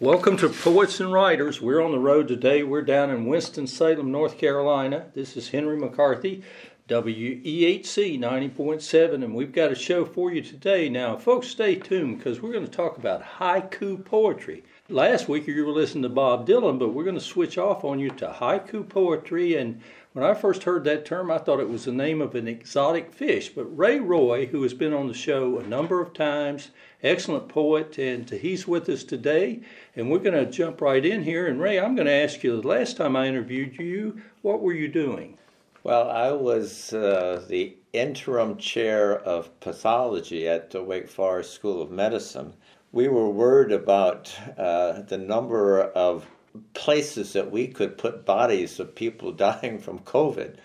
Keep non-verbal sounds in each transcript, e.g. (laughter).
Welcome to Poets and Writers. We're on the road today. We're down in Winston-Salem, North Carolina. This is Henry McCarthy, WEHC 90.7, and we've got a show for you today. Now, folks, stay tuned because we're going to talk about haiku poetry. Last week you were listening to Bob Dylan, but we're going to switch off on you to haiku poetry. And when I first heard that term, I thought it was the name of an exotic fish. But Ray Roy, who has been on the show a number of times, excellent poet, and he's with us today. And we're going to jump right in here. And Ray, I'm going to ask you the last time I interviewed you, what were you doing? Well, I was uh, the interim chair of pathology at the Wake Forest School of Medicine. We were worried about uh, the number of places that we could put bodies of people (laughs) dying from COVID.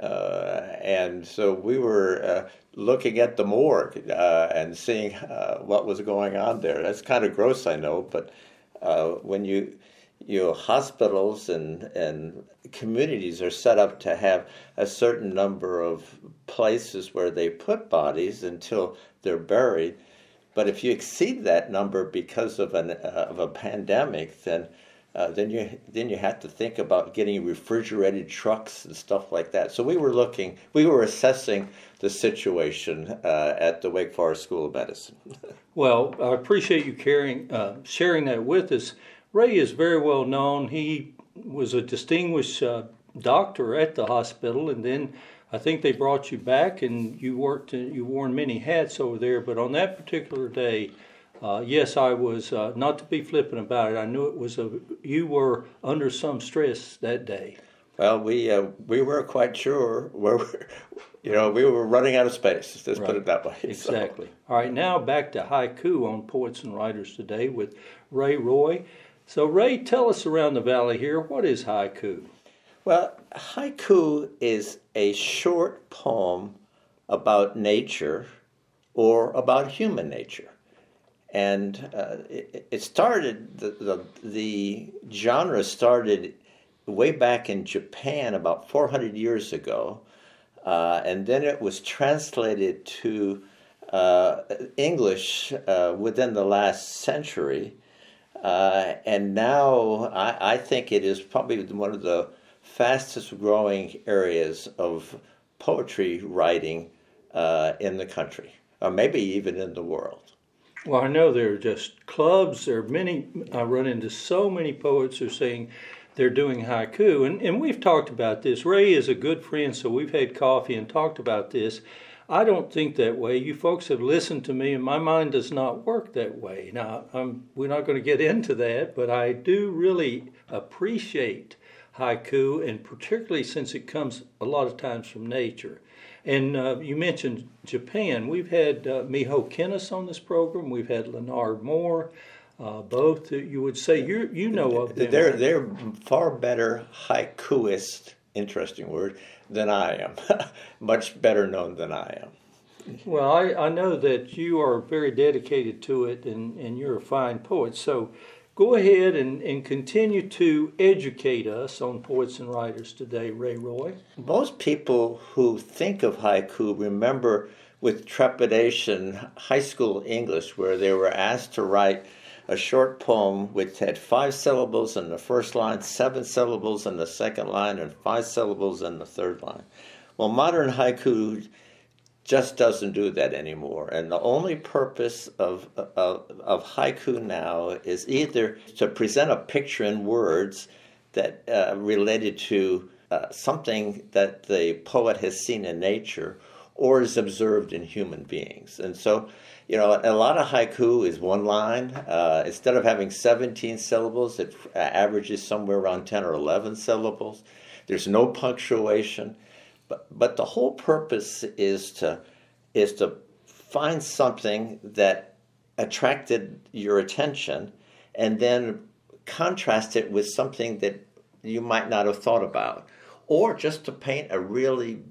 Uh, and so we were uh, looking at the morgue uh, and seeing uh, what was going on there. That's kind of gross, I know, but uh, when you you know, hospitals and and communities are set up to have a certain number of places where they put bodies until they're buried. But if you exceed that number because of an uh, of a pandemic, then uh, then you then you have to think about getting refrigerated trucks and stuff like that. So we were looking, we were assessing the situation uh, at the Wake Forest School of Medicine. (laughs) well, I appreciate you caring, uh, sharing that with us. Ray is very well known. He was a distinguished uh, doctor at the hospital, and then I think they brought you back, and you worked. You wore many hats over there. But on that particular day, uh, yes, I was uh, not to be flippant about it. I knew it was a you were under some stress that day. Well, we uh, we were quite sure where (laughs) you know we were running out of space. Let's right. put it that way. Exactly. So. All right, now back to haiku on Poets and Writers today with Ray Roy. So, Ray, tell us around the valley here what is haiku? Well, haiku is a short poem about nature or about human nature and uh, it, it, started the, the, the genre started way back in Japan about 400 years ago, uh, and then it was translated to uh, English uh, within the last century, uh, and now I, I, think it is probably one of the fastest growing areas of poetry writing uh, in the country, or maybe even in the world. Well, I know there are just clubs. There are many. I run into so many poets who are saying they're doing haiku, and and we've talked about this. Ray is a good friend, so we've had coffee and talked about this. I don't think that way. You folks have listened to me, and my mind does not work that way. Now, I'm, we're not going to get into that, but I do really appreciate haiku, and particularly since it comes a lot of times from nature. And uh, you mentioned Japan. We've had uh, Miho Kenness on this program. We've had Leonard Moore. Uh, both you would say you you know of them. They're they're far better haikuist, interesting word, than I am. (laughs) Much better known than I am. Well, I, I know that you are very dedicated to it, and, and you're a fine poet. So Go ahead and, and continue to educate us on poets and writers today, Ray Roy. Most people who think of haiku remember with trepidation high school English, where they were asked to write a short poem which had five syllables in the first line, seven syllables in the second line, and five syllables in the third line. Well, modern haiku just doesn't do that anymore. And the only purpose of, of, of haiku now is either to present a picture in words that uh, related to uh, something that the poet has seen in nature or is observed in human beings. And so, you know, a lot of haiku is one line. Uh, instead of having 17 syllables, it averages somewhere around 10 or 11 syllables. There's no punctuation. But but the whole purpose is to is to find something that attracted your attention and then contrast it with something that you might not have thought about. Or just to paint a really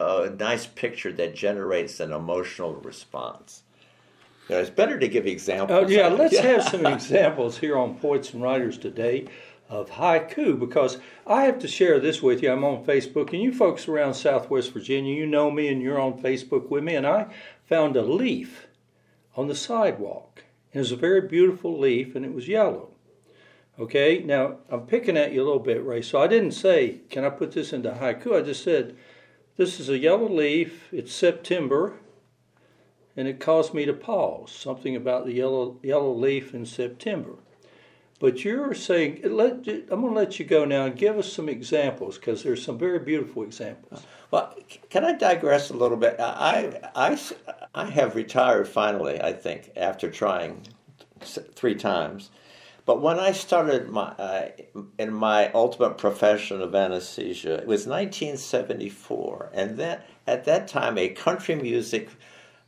uh, nice picture that generates an emotional response. You know, it's better to give examples. Uh, yeah, let's (laughs) have some examples here on Poets and Writers today of haiku because I have to share this with you. I'm on Facebook, and you folks around Southwest Virginia, you know me and you're on Facebook with me. And I found a leaf on the sidewalk. It was a very beautiful leaf, and it was yellow. Okay, now I'm picking at you a little bit, Ray. So I didn't say, can I put this into haiku? I just said, this is a yellow leaf, it's September, and it caused me to pause. Something about the yellow, yellow leaf in September. But you're saying, let, I'm going to let you go now and give us some examples because there's some very beautiful examples. Well, can I digress a little bit? I, I, I have retired finally, I think, after trying three times. But when I started my uh, in my ultimate profession of anesthesia, it was 1974, and then at that time, a country music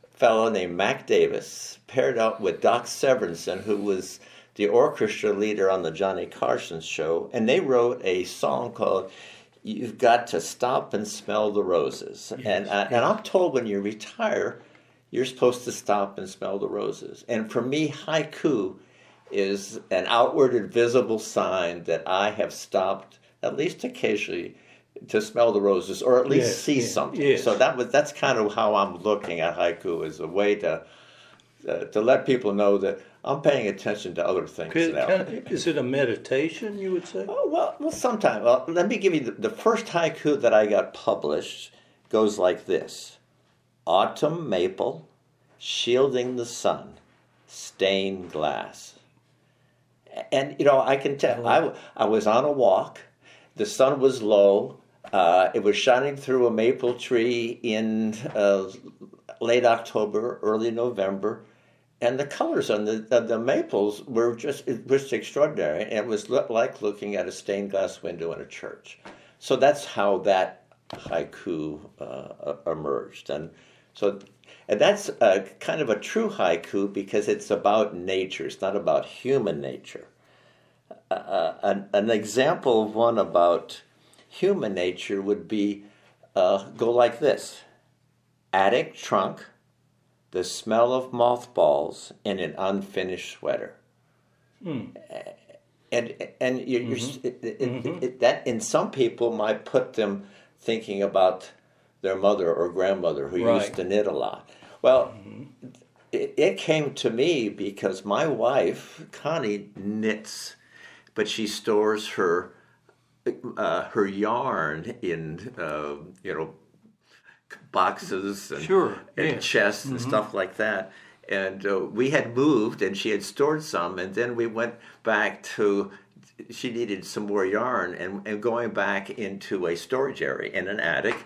fellow named Mac Davis paired up with Doc Severinsen, who was the orchestra leader on the Johnny Carson show, and they wrote a song called "You've Got to Stop and Smell the Roses." Yes, and uh, and I'm told when you retire, you're supposed to stop and smell the roses. And for me, haiku is an outward and visible sign that I have stopped at least occasionally to smell the roses or at least yes, see yes, something. Yes. So that was that's kind of how I'm looking at haiku as a way to uh, to let people know that I'm paying attention to other things Could, now. is it a meditation? You would say? Oh well, well, sometimes. Well, let me give you the, the first haiku that I got published goes like this: Autumn maple, shielding the sun, stained glass and you know, I can tell. I, I was on a walk. The sun was low. Uh, it was shining through a maple tree in uh, late October, early November, and the colors on the the maples were just just extraordinary. And it was like looking at a stained glass window in a church. So that's how that haiku uh, emerged, and so and that's a, kind of a true haiku because it's about nature, it's not about human nature. Uh, an, an, example of one about human nature would be uh, go like this attic trunk, the smell of mothballs, and an unfinished sweater. Hmm. And and you, mm-hmm. it, it, mm-hmm. it, that in some people might put them thinking about their mother or grandmother who right. used to knit a lot. Well, mm-hmm. it, it came to me because my wife, Connie, knits, but she stores her uh, her yarn in uh, you know boxes and, sure. and yeah. chests and mm-hmm. stuff like that. And uh, we had moved, and she had stored some, and then we went back to. She needed some more yarn, and, and going back into a storage area in an attic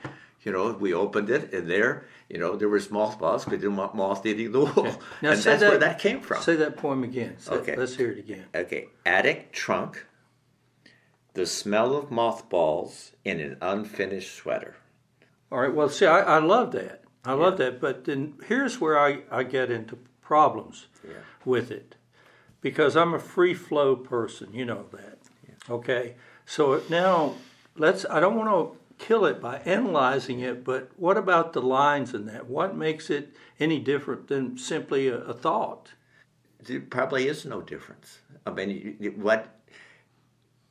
you know, we opened it, and there, you know, there was mothballs because the moth eating the wool. Okay. Now, and that's that, where that came from. Say that poem again. Say, okay. Let's hear it again. Okay. Attic trunk, the smell of mothballs in an unfinished sweater. All right. Well, see, I, I love that. I yeah. love that. But then here's where I, I get into problems yeah. with it because I'm a free flow person. You know that. Yeah. Okay. So now let's, I don't want to kill it by analyzing it, but what about the lines in that? What makes it any different than simply a, a thought? There probably is no difference. I mean, what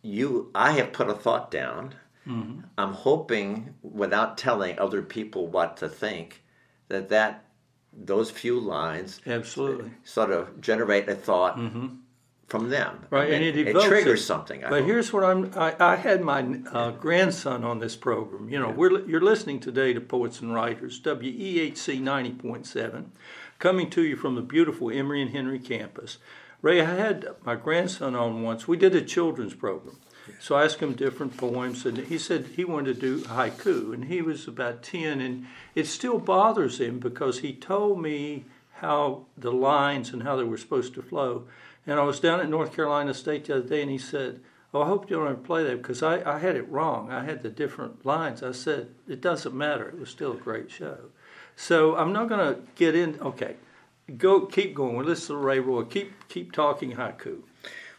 you, I have put a thought down. Mm-hmm. I'm hoping, without telling other people what to think, that that those few lines absolutely sort of generate a thought mm-hmm from them. Right, and, it, it triggers it. something. I but hope. here's what I'm. I, I had my uh, grandson on this program. You know, yeah. we're you're listening today to Poets and Writers, WEHC ninety point seven, coming to you from the beautiful Emory and Henry campus. Ray, I had my grandson on once. We did a children's program. So I asked him different poems, and he said he wanted to do haiku, and he was about 10, and it still bothers him because he told me how the lines and how they were supposed to flow. And I was down at North Carolina State the other day, and he said, "Oh, I hope you don't ever play that because I, I had it wrong. I had the different lines." I said, "It doesn't matter. It was still a great show." So I'm not going to get in. Okay, go keep going. Listen to Ray Roy. Keep keep talking haiku.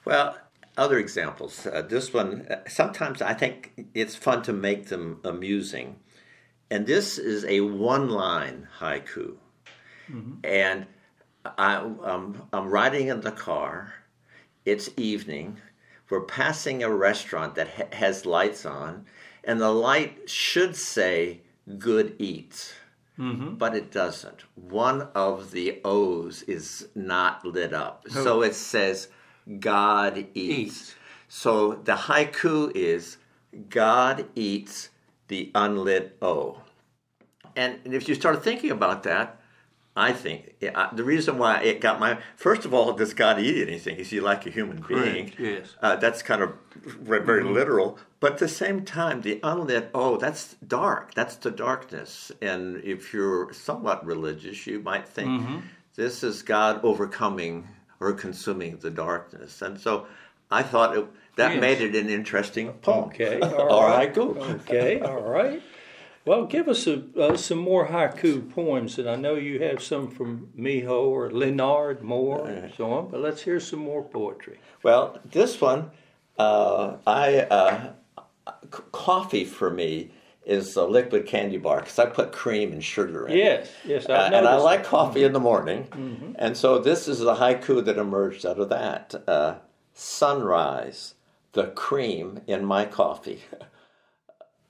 Well, other examples. Uh, this one. Uh, sometimes I think it's fun to make them amusing, and this is a one-line haiku, mm-hmm. and I, um, I'm riding in the car. It's evening. We're passing a restaurant that ha- has lights on, and the light should say "Good Eats," mm-hmm. but it doesn't. One of the O's is not lit up, oh. so it says "God Eats." eats. So the haiku is God eats the unlit O. And if you start thinking about that, I think the reason why it got my first of all, does God eat anything? Is he like a human being? Yes. Uh, that's kind of very mm-hmm. literal. But at the same time, the unlit oh, that's dark. That's the darkness. And if you're somewhat religious, you might think mm-hmm. this is God overcoming or consuming the darkness. And so I thought it, that yes. made it an interesting poem. Okay, (laughs) all, all right. right, good. Okay, all right. Well, give us a, uh, some more haiku poems, and I know you have some from Miho or Leonard Moore and so on. But let's hear some more poetry. Well, this one, uh, I uh, coffee for me is a liquid candy bar because I put cream and sugar in. It. Yes, yes, uh, and I like coffee in the morning, mm-hmm. and so this is the haiku that emerged out of that. Uh, sunrise, the cream in my coffee. (laughs)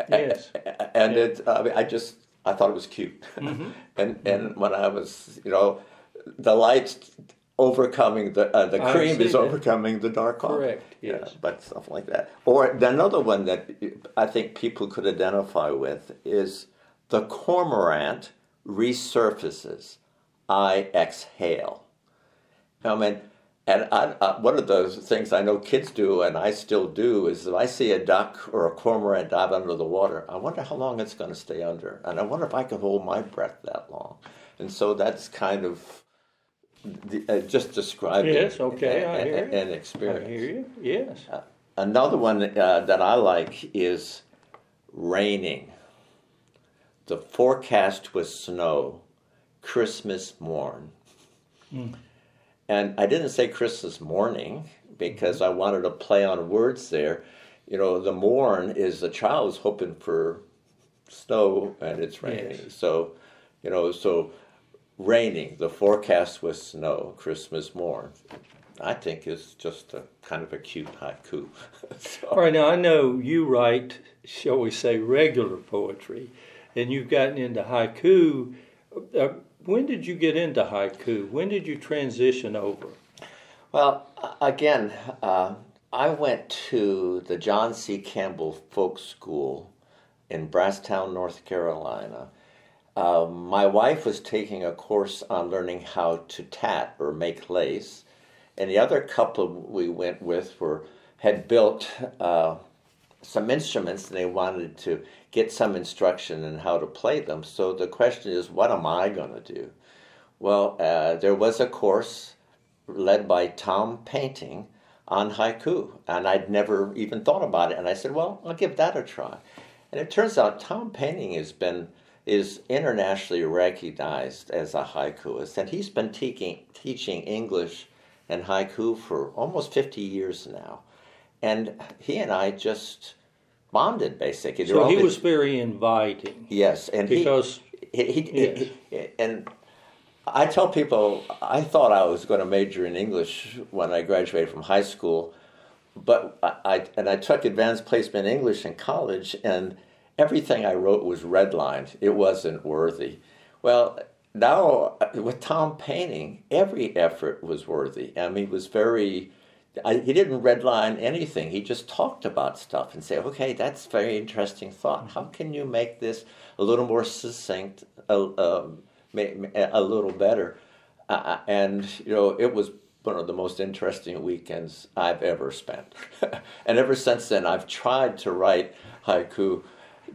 Yes. And it, I, mean, I just, I thought it was cute. Mm-hmm. (laughs) and and when I was, you know, the lights overcoming the uh, the cream is that. overcoming the dark coffee. Correct. Yes. Yeah, but stuff like that. Or another one that I think people could identify with is the cormorant resurfaces. I exhale. I mean, and I, I, one of those things I know kids do, and I still do, is if I see a duck or a cormorant dive under the water, I wonder how long it's going to stay under, and I wonder if I can hold my breath that long. And so that's kind of the, uh, just describing yes, okay, a, a, an experience. I hear you. Yes. Uh, another one uh, that I like is raining. The forecast was snow, Christmas morn. Mm. And I didn't say Christmas morning because mm-hmm. I wanted to play on words there. You know, the morn is the child's hoping for snow and it's raining. So, you know, so raining, the forecast was snow, Christmas morn. I think is just a kind of a cute haiku. (laughs) so. All right, now I know you write, shall we say, regular poetry, and you've gotten into haiku. Uh, when did you get into haiku? When did you transition over? Well, again, uh, I went to the John C. Campbell Folk School in Brasstown, North Carolina. Uh, my wife was taking a course on learning how to tat or make lace, and the other couple we went with were had built uh, some instruments and they wanted to get some instruction in how to play them. So the question is, what am I going to do? Well, uh, there was a course led by Tom Painting on haiku, and I'd never even thought about it. And I said, well, I'll give that a try. And it turns out Tom Painting has been is internationally recognized as a haikuist, and he's been teaching teaching English and haiku for almost 50 years now. And he and I just bonded basically. So he was very inviting. Yes, and because he, he, he, yes. he, and I tell people I thought I was going to major in English when I graduated from high school, but I, I and I took advanced placement English in college, and everything I wrote was redlined. It wasn't worthy. Well, now with Tom Painting, every effort was worthy. I mean, he was very I, he didn't redline anything. He just talked about stuff and say, "Okay, that's very interesting thought. How can you make this a little more succinct, a, um, a little better?" Uh, uh, and you know, it was one of the most interesting weekends I've ever spent. (laughs) and ever since then, I've tried to write haiku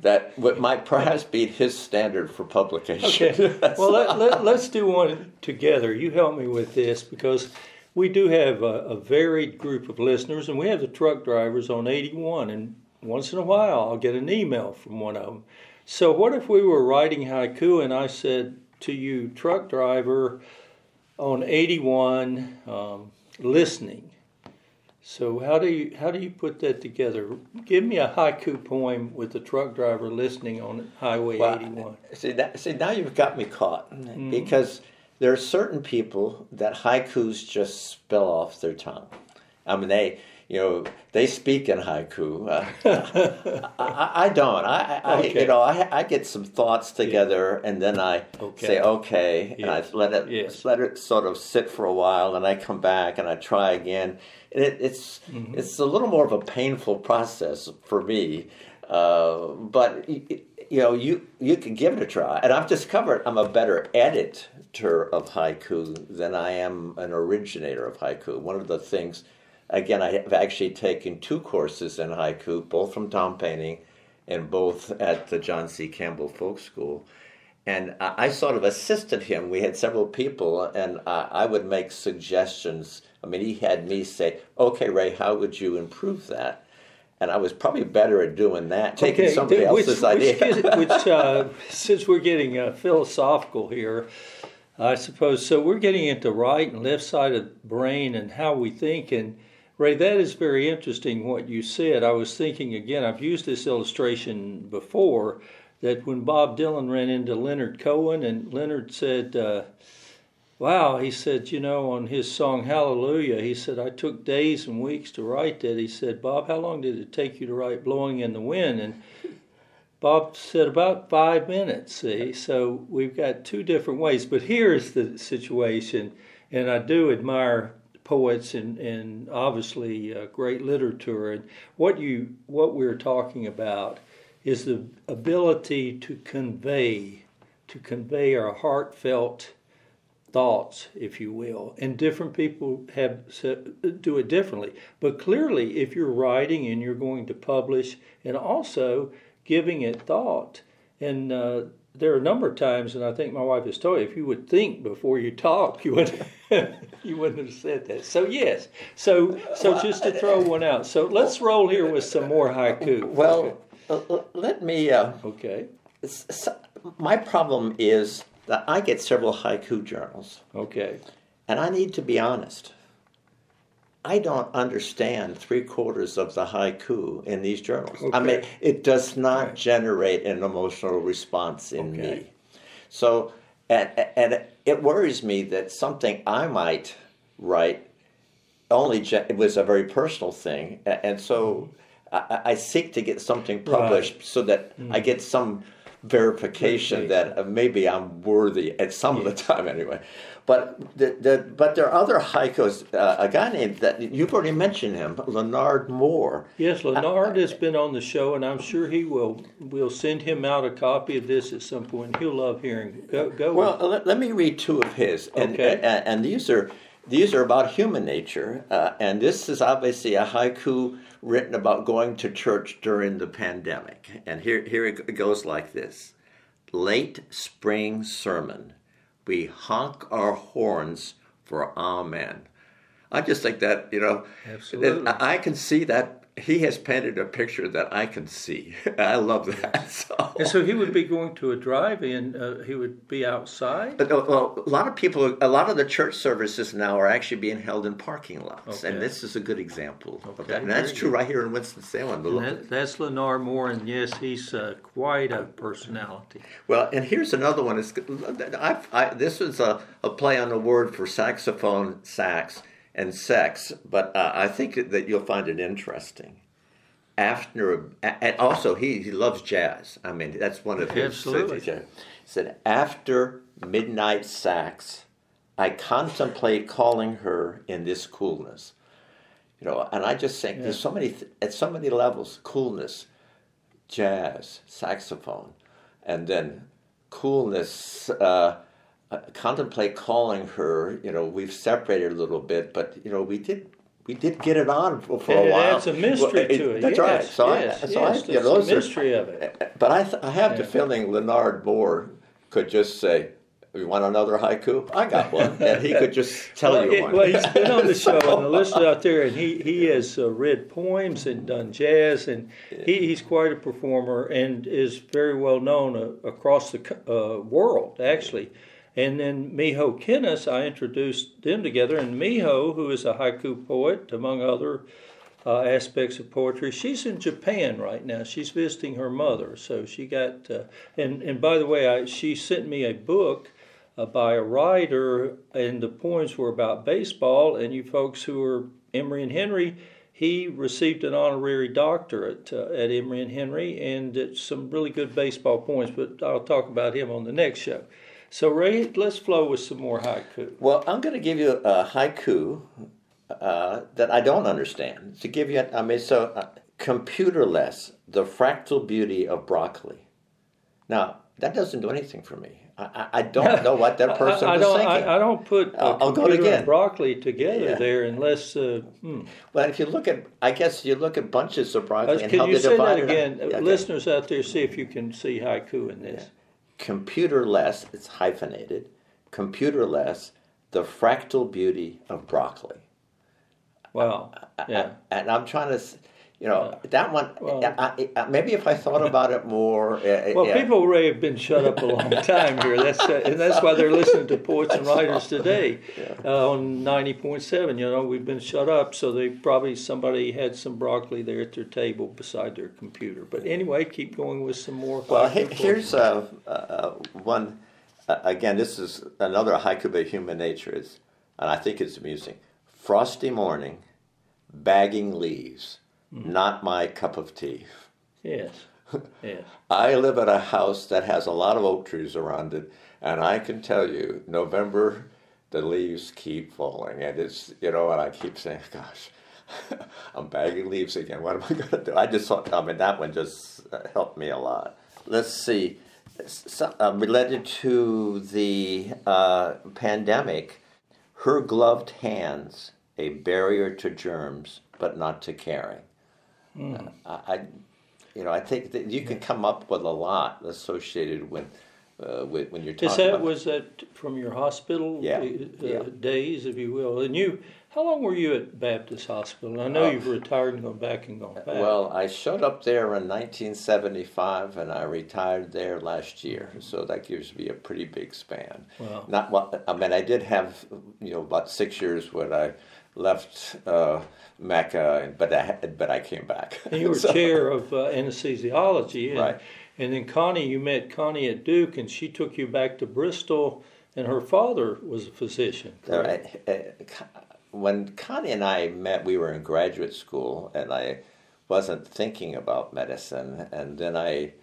that what might perhaps beat his standard for publication. Okay. (laughs) well, let, let, let's do one together. You help me with this because we do have a, a, varied group of listeners, and we have the truck drivers on 81, and once in a while I'll get an email from one of them. So, what if we were writing haiku and I said to you, truck driver on 81, um, listening? So, how do you how do you put that together? Give me a haiku poem with the truck driver listening on Highway well, 81. See, that, see, now you've got me caught mm-hmm. because there are certain people that haikus just spill off their tongue. I mean, they you know they speak in haiku. (laughs) Uh, I, I, don't. I, I okay. you know I, I get some thoughts together yeah. and then I okay. say okay, yes. and I let it yes. let it sort of sit for a while, and I come back and I try again. And it, it's mm-hmm. it's a little more of a painful process for me, uh, but. It, you know, you you can give it a try. And I've discovered I'm a better editor of haiku than I am an originator of haiku. One of the things, again, I have actually taken two courses in haiku, both from Tom Painting and both at the John C. Campbell Folk School. And I, sort of assisted him. We had several people, and I, I would make suggestions. I mean, he had me say, okay, Ray, how would you improve that? and I was probably better at doing that, taking okay, somebody which, else's which, idea. which, (laughs) uh, since we're getting uh, philosophical here, I suppose so. We're getting into right and left side of the brain and how we think. And Ray, that is very interesting what you said. I was thinking again. I've used this illustration before that when Bob Dylan ran into Leonard Cohen and Leonard said. Uh, Wow, he said, you know, on his song Hallelujah, he said, I took days and weeks to write that. He said, Bob, how long did it take you to write Blowing in the Wind? And Bob said, about five minutes, see? So we've got two different ways. But here's the situation, and I do admire poets and, and obviously uh, great literature. And what, you, what we're talking about is the ability to convey, to convey our heartfelt thoughts, if you will, and different people have do it differently. But clearly, if you're writing and you're going to publish, and also giving it thought, and uh, there are a number of times, and I think my wife has told you, if you would think before you talk, you would (laughs) you wouldn't have said that. So yes, so so just to throw one out. So let's roll here with some more haiku. Well, okay. uh, let me. Uh, okay. My problem is that I get several haiku journals. Okay. And I need to be honest. I don't understand three quarters of the haiku in these journals. Okay. I mean, it does not right. generate an emotional response in okay. me. So, and, and it worries me that something I might write only it was a very personal thing, and so I, I seek to get something published right. so that mm. I get some verification that uh, maybe I'm worthy at some yeah. of the time anyway. But the, the, but there are other haikus. Uh, a guy named that you've already mentioned him, Leonard Moore. Yes, Leonard has been on the show, and I'm sure he will. We'll send him out a copy of this at some point. He'll love hearing. Go, go. Well, let, let, me read two of his, and, okay. and, and these are these are about human nature, uh, and this is obviously a haiku written about going to church during the pandemic. And here, here it goes like this Late spring sermon. We honk our horns for Amen. I just think that, you know, Absolutely. I can see that he has painted a picture that I can see. (laughs) I love that. So. And so he would be going to a drive-in. Uh, he would be outside. But, uh, well, a lot of people, a lot of the church services now are actually being held in parking lots, okay. and this is a good example okay. of that. And that's true right here in Winston Salem. That, that's Leonard Moore, and yes, he's uh, quite a personality. Well, and here's another one. It's, I, I, this is a, a play on the word for saxophone, sax and sex, but uh, I think that you'll find it interesting. After, and also he, he loves jazz. I mean, that's one of his. Absolutely. He said, after midnight sax, I contemplate calling her in this coolness. You know, and I just think yeah. there's so many at so many levels: coolness, jazz, saxophone, and then coolness. Uh, uh, contemplate calling her. You know, we've separated a little bit, but you know, we did we did get it on for, for a while. It's a mystery well, it, to it. That's yes, right. So yes, I, so yes, I, you know, those mystery are, of it. But I, th- I have yeah. the feeling Leonard Moore could just say, "You want another haiku? I got one," (laughs) and he could just tell well, you it, one. Well, he's been on the (laughs) show, and the listener out there, and he he has uh, read poems and done jazz, and he, he's quite a performer and is very well known uh, across the uh, world, actually. And then Miho Kennis, I introduced them together. And Miho, who is a haiku poet, among other uh, aspects of poetry, she's in Japan right now. She's visiting her mother. So she got, uh, and, and by the way, I, she sent me a book uh, by a writer, and the poems were about baseball. And you folks who are Emory and Henry, he received an honorary doctorate uh, at Emory and Henry and it's some really good baseball points, but I'll talk about him on the next show. So, Ray, let's flow with some more haiku. Well, I'm going to give you a haiku uh, that I don't understand. To give you, I mean, so uh, computerless, the fractal beauty of broccoli. Now, that doesn't do anything for me. I, I don't (laughs) know what that person I, I was don't, thinking. I, I don't put I'll- I'll go again. and broccoli together Yeah. there unless. Uh, hmm. Well, if you look at, I guess you look at bunches of broccoli and Can how you they say divide that it up. again? Yeah, okay. Listeners out there, see if you can see haiku in this. Computerless, it's hyphenated. Computerless, the fractal beauty of broccoli. Wow. Yeah. And I'm trying to, you know, that one. Well- I, I, maybe if I thought about it more. Uh, Well, yeah. people Ray have been shut up a long (laughs) time here. That's uh, and that's why they're listening to Poets and Writers today uh, on ninety point seven. You know, we've been shut up, so they probably somebody had some broccoli there at their table beside their computer. But anyway, keep going with some more. Well, he- here's uh, uh, one. Uh, again, this is another haiku about human nature, is, and I think it's amusing. Frosty morning, bagging leaves, Hmm. not my cup of tea. Yes. (laughs) Yes. I live at a house that has a lot of oak trees around it, and I can tell you, November, the leaves keep falling, and it's you know, and I keep saying, (laughs) "Gosh, (laughs) I'm bagging leaves again. What am I going to do?" I just thought, I mean, that one just uh, helped me a lot. Let's see, so, uh, related to the uh, pandemic, her gloved hands, a barrier to germs, but not to caring. I, I you know, I think that you can come up with a lot associated with, uh, with when you're talking Is that about. was that from your hospital Yeah, uh, yeah. days, if you will? And you, how long were you at Baptist Hospital? I know Uh, you've retired and gone back and gone back. well, I showed up there in 1975, and I retired there last year. So that gives me a pretty big span. Wow. Not what I mean. I did have, you know, about six years when I left uh, Mecca, but I but I came back. And (laughs) you were So- chair of uh, anesthesiology, and, Right. and then Connie, you met Connie at Duke, and she took you back to Bristol, and her father was a physician. Correct? right. Uh, When Connie and I met, we were in graduate school, and I wasn't thinking about medicine. And then I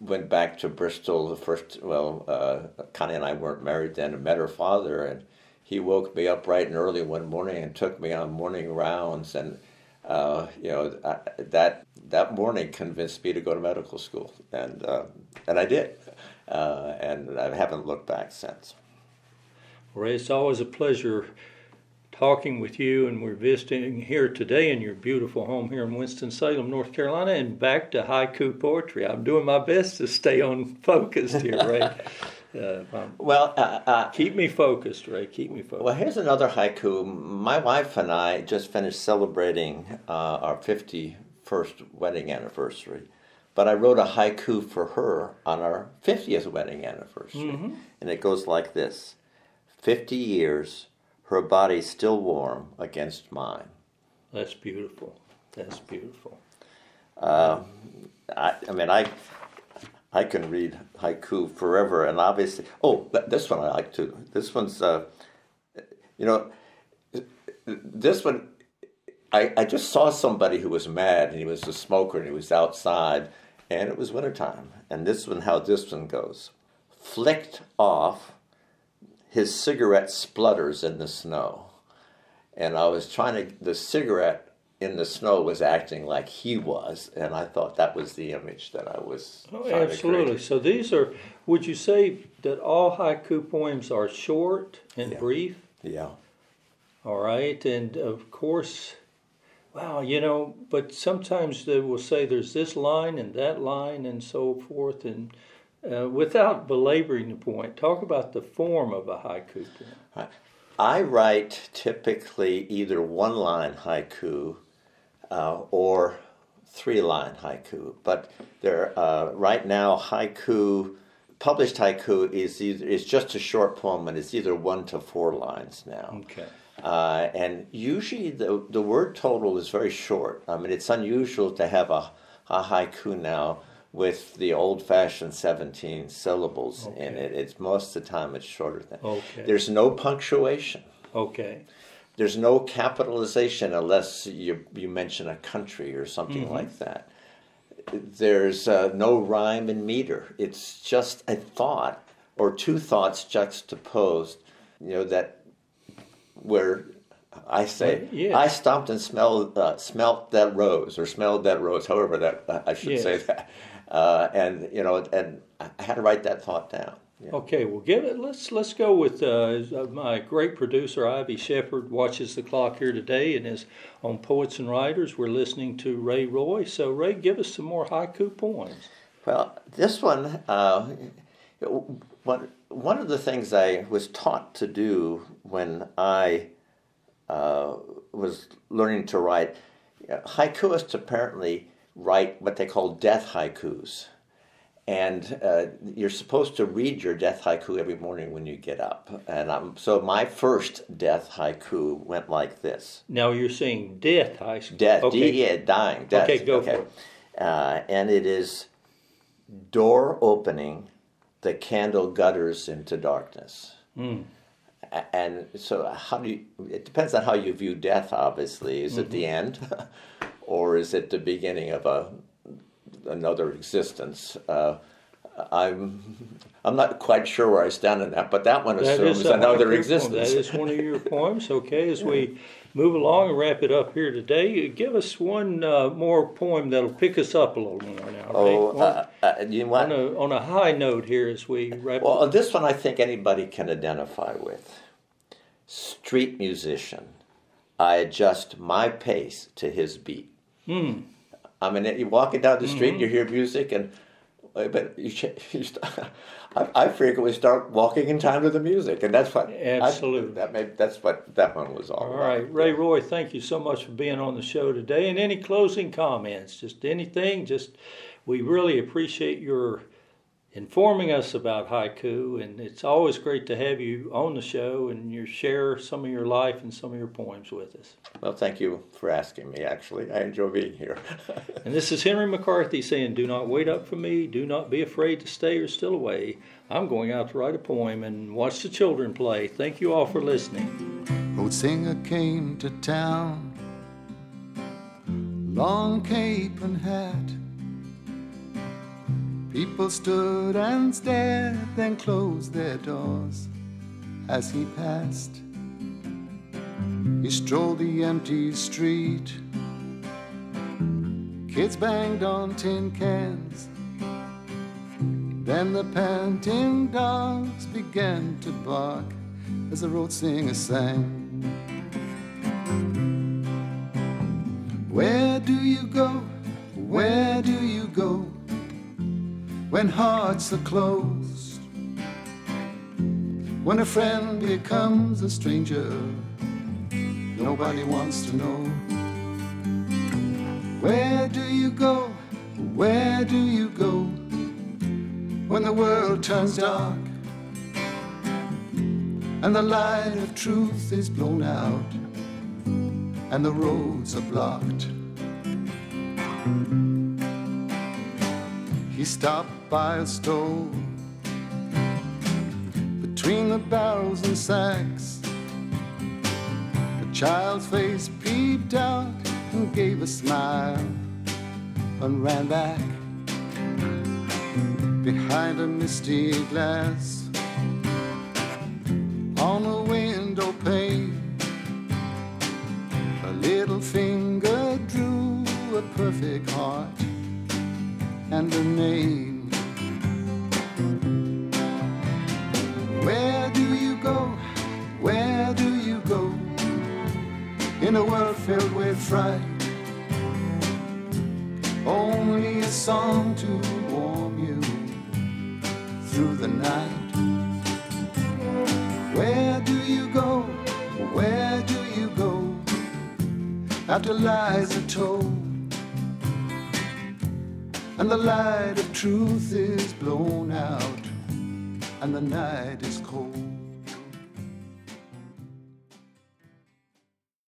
went back to Bristol. The first, well, uh, Connie and I weren't married then. I met her father, and he woke me up bright and early one morning and took me on morning rounds. And uh, you know I, that that morning convinced me to go to medical school, and uh, and I did. Uh, and I haven't looked back since. Ray, it's always a pleasure talking with you, and we're visiting here today in your beautiful home here in Winston-Salem, North Carolina, and back to haiku poetry. I'm doing my best to stay on focused here, Ray. (laughs) uh, um, Well, uh, uh, keep me focused, Ray. Keep me focused. Well, here's another haiku. My wife and I just finished celebrating uh, our 51st wedding anniversary, but I wrote a haiku for her on our 50th wedding anniversary. And it goes like this 50 years, her body still warm against mine. That's beautiful. That's beautiful. I, I mean, I I can read haiku forever, and obviously, oh, this one I like too. This one's, uh, you know, this one. I, I just saw somebody who was mad, and he was a smoker, and he was outside, and it was wintertime. And this one, how this one goes, flicked off, his cigarette splutters in the snow, and I was trying to the cigarette in the snow was acting like he was, and I thought that was the image that I was Oh, absolutely. So these are, would you say that all haiku poems are short and Yeah. brief? Yeah, All right. And of course, wow, you know, but sometimes they will say there's this line and that line and so forth. And uh, without belaboring the point, talk about the form of a haiku poem. I write typically either one line haiku uh, or three line haiku, but there uh, right now haiku. Published haiku is either, is just a short poem, and it's either one to four lines now. Okay. Uh, and usually the, the word total is very short. I mean, it's unusual to have a, a haiku now with the old fashioned 17 syllables in it. It's most of the time it's shorter than Okay. There's no punctuation. Okay. There's no capitalization unless you, you mention a country or something Mm-hmm. like that. There's uh, no rhyme and meter. It's just a thought or two thoughts juxtaposed, you know, that where I say, Yeah. I stopped and smelled, uh, smelt that rose or smelled that rose, however that I should say that. Uh, and, you know, and I had to write that thought down. Yeah. Okay, well, give it. Let's let's go with uh, my great producer Ivy Shepard watches the clock here today and is on Poets and Writers. We're listening to Ray Roy. So Ray, give us some more haiku poems. Well, this one, uh, one, one of the things I was taught to do when I uh, was learning to write, uh, haikuists apparently write what they call death haikus. And uh, you're supposed to read your death haiku every morning when you get up. And um, so my first death haiku went like this. Now you're saying death high school. Death, Okay. D- yeah, dying, death. Okay, go for it. Uh, and it is door opening, the candle gutters into darkness. A- And so, how do you? It depends on how you view death. Obviously, is it Mm-hmm. the end, (laughs) or is it the beginning of a another existence? Uh, I'm I'm not quite sure where I stand in that, but that one That assumes is another existence. That is one of your (laughs) poems. Okay, as we move along and wrap it up here today, give us one uh, more poem that'll pick us up a little more now. Oh, One- uh, uh, you want? on a on a high note here as we wrap. Well, this one I think anybody can identify with. Street musician. I adjust my pace to his beat. Hmm. I mean, you're walking down the street, Mm-hmm. you hear music, and uh, but you, (laughs) you st- (laughs) I, I frequently start walking in time to the music, and that's what I- Absolutely. that may, that's what that one was all, All about. right, Ray Roy, thank you so much for being on the show today. And any closing comments? Just anything? Just we really appreciate your informing us about haiku, and it's always great to have you on the show and you share some of your life and some of your poems with us. Well, thank you for asking me. Actually, I enjoy being here. (laughs) And this is Henry McCarthy saying, "Do not wait up for me. Do not be afraid to stay or still away. I'm going out to write a poem and watch the children play. Thank you all for listening." Old singer came to town, long cape and hat. People stood and stared, then closed their doors as he passed. He strolled the empty street. Kids banged on tin cans. Then the panting dogs began to bark as the road singer sang. Where do you go? Where do you go when hearts are closed? When a friend becomes a stranger, nobody wants to know. Where do you go? Where do you go when the world turns dark and the light of truth is blown out? and the roads are blocked. Stopped by a stove between the barrels and sacks. The child's face peeped out and gave a smile and ran back behind a misty glass on the window pane. A little finger drew a perfect heart and a name. Where do you go? Where do you go? In a world filled with fright. Only a song to warm you through the night. Where do you go? Where do you go? After lies are told and the light of truth is blown out and the night is.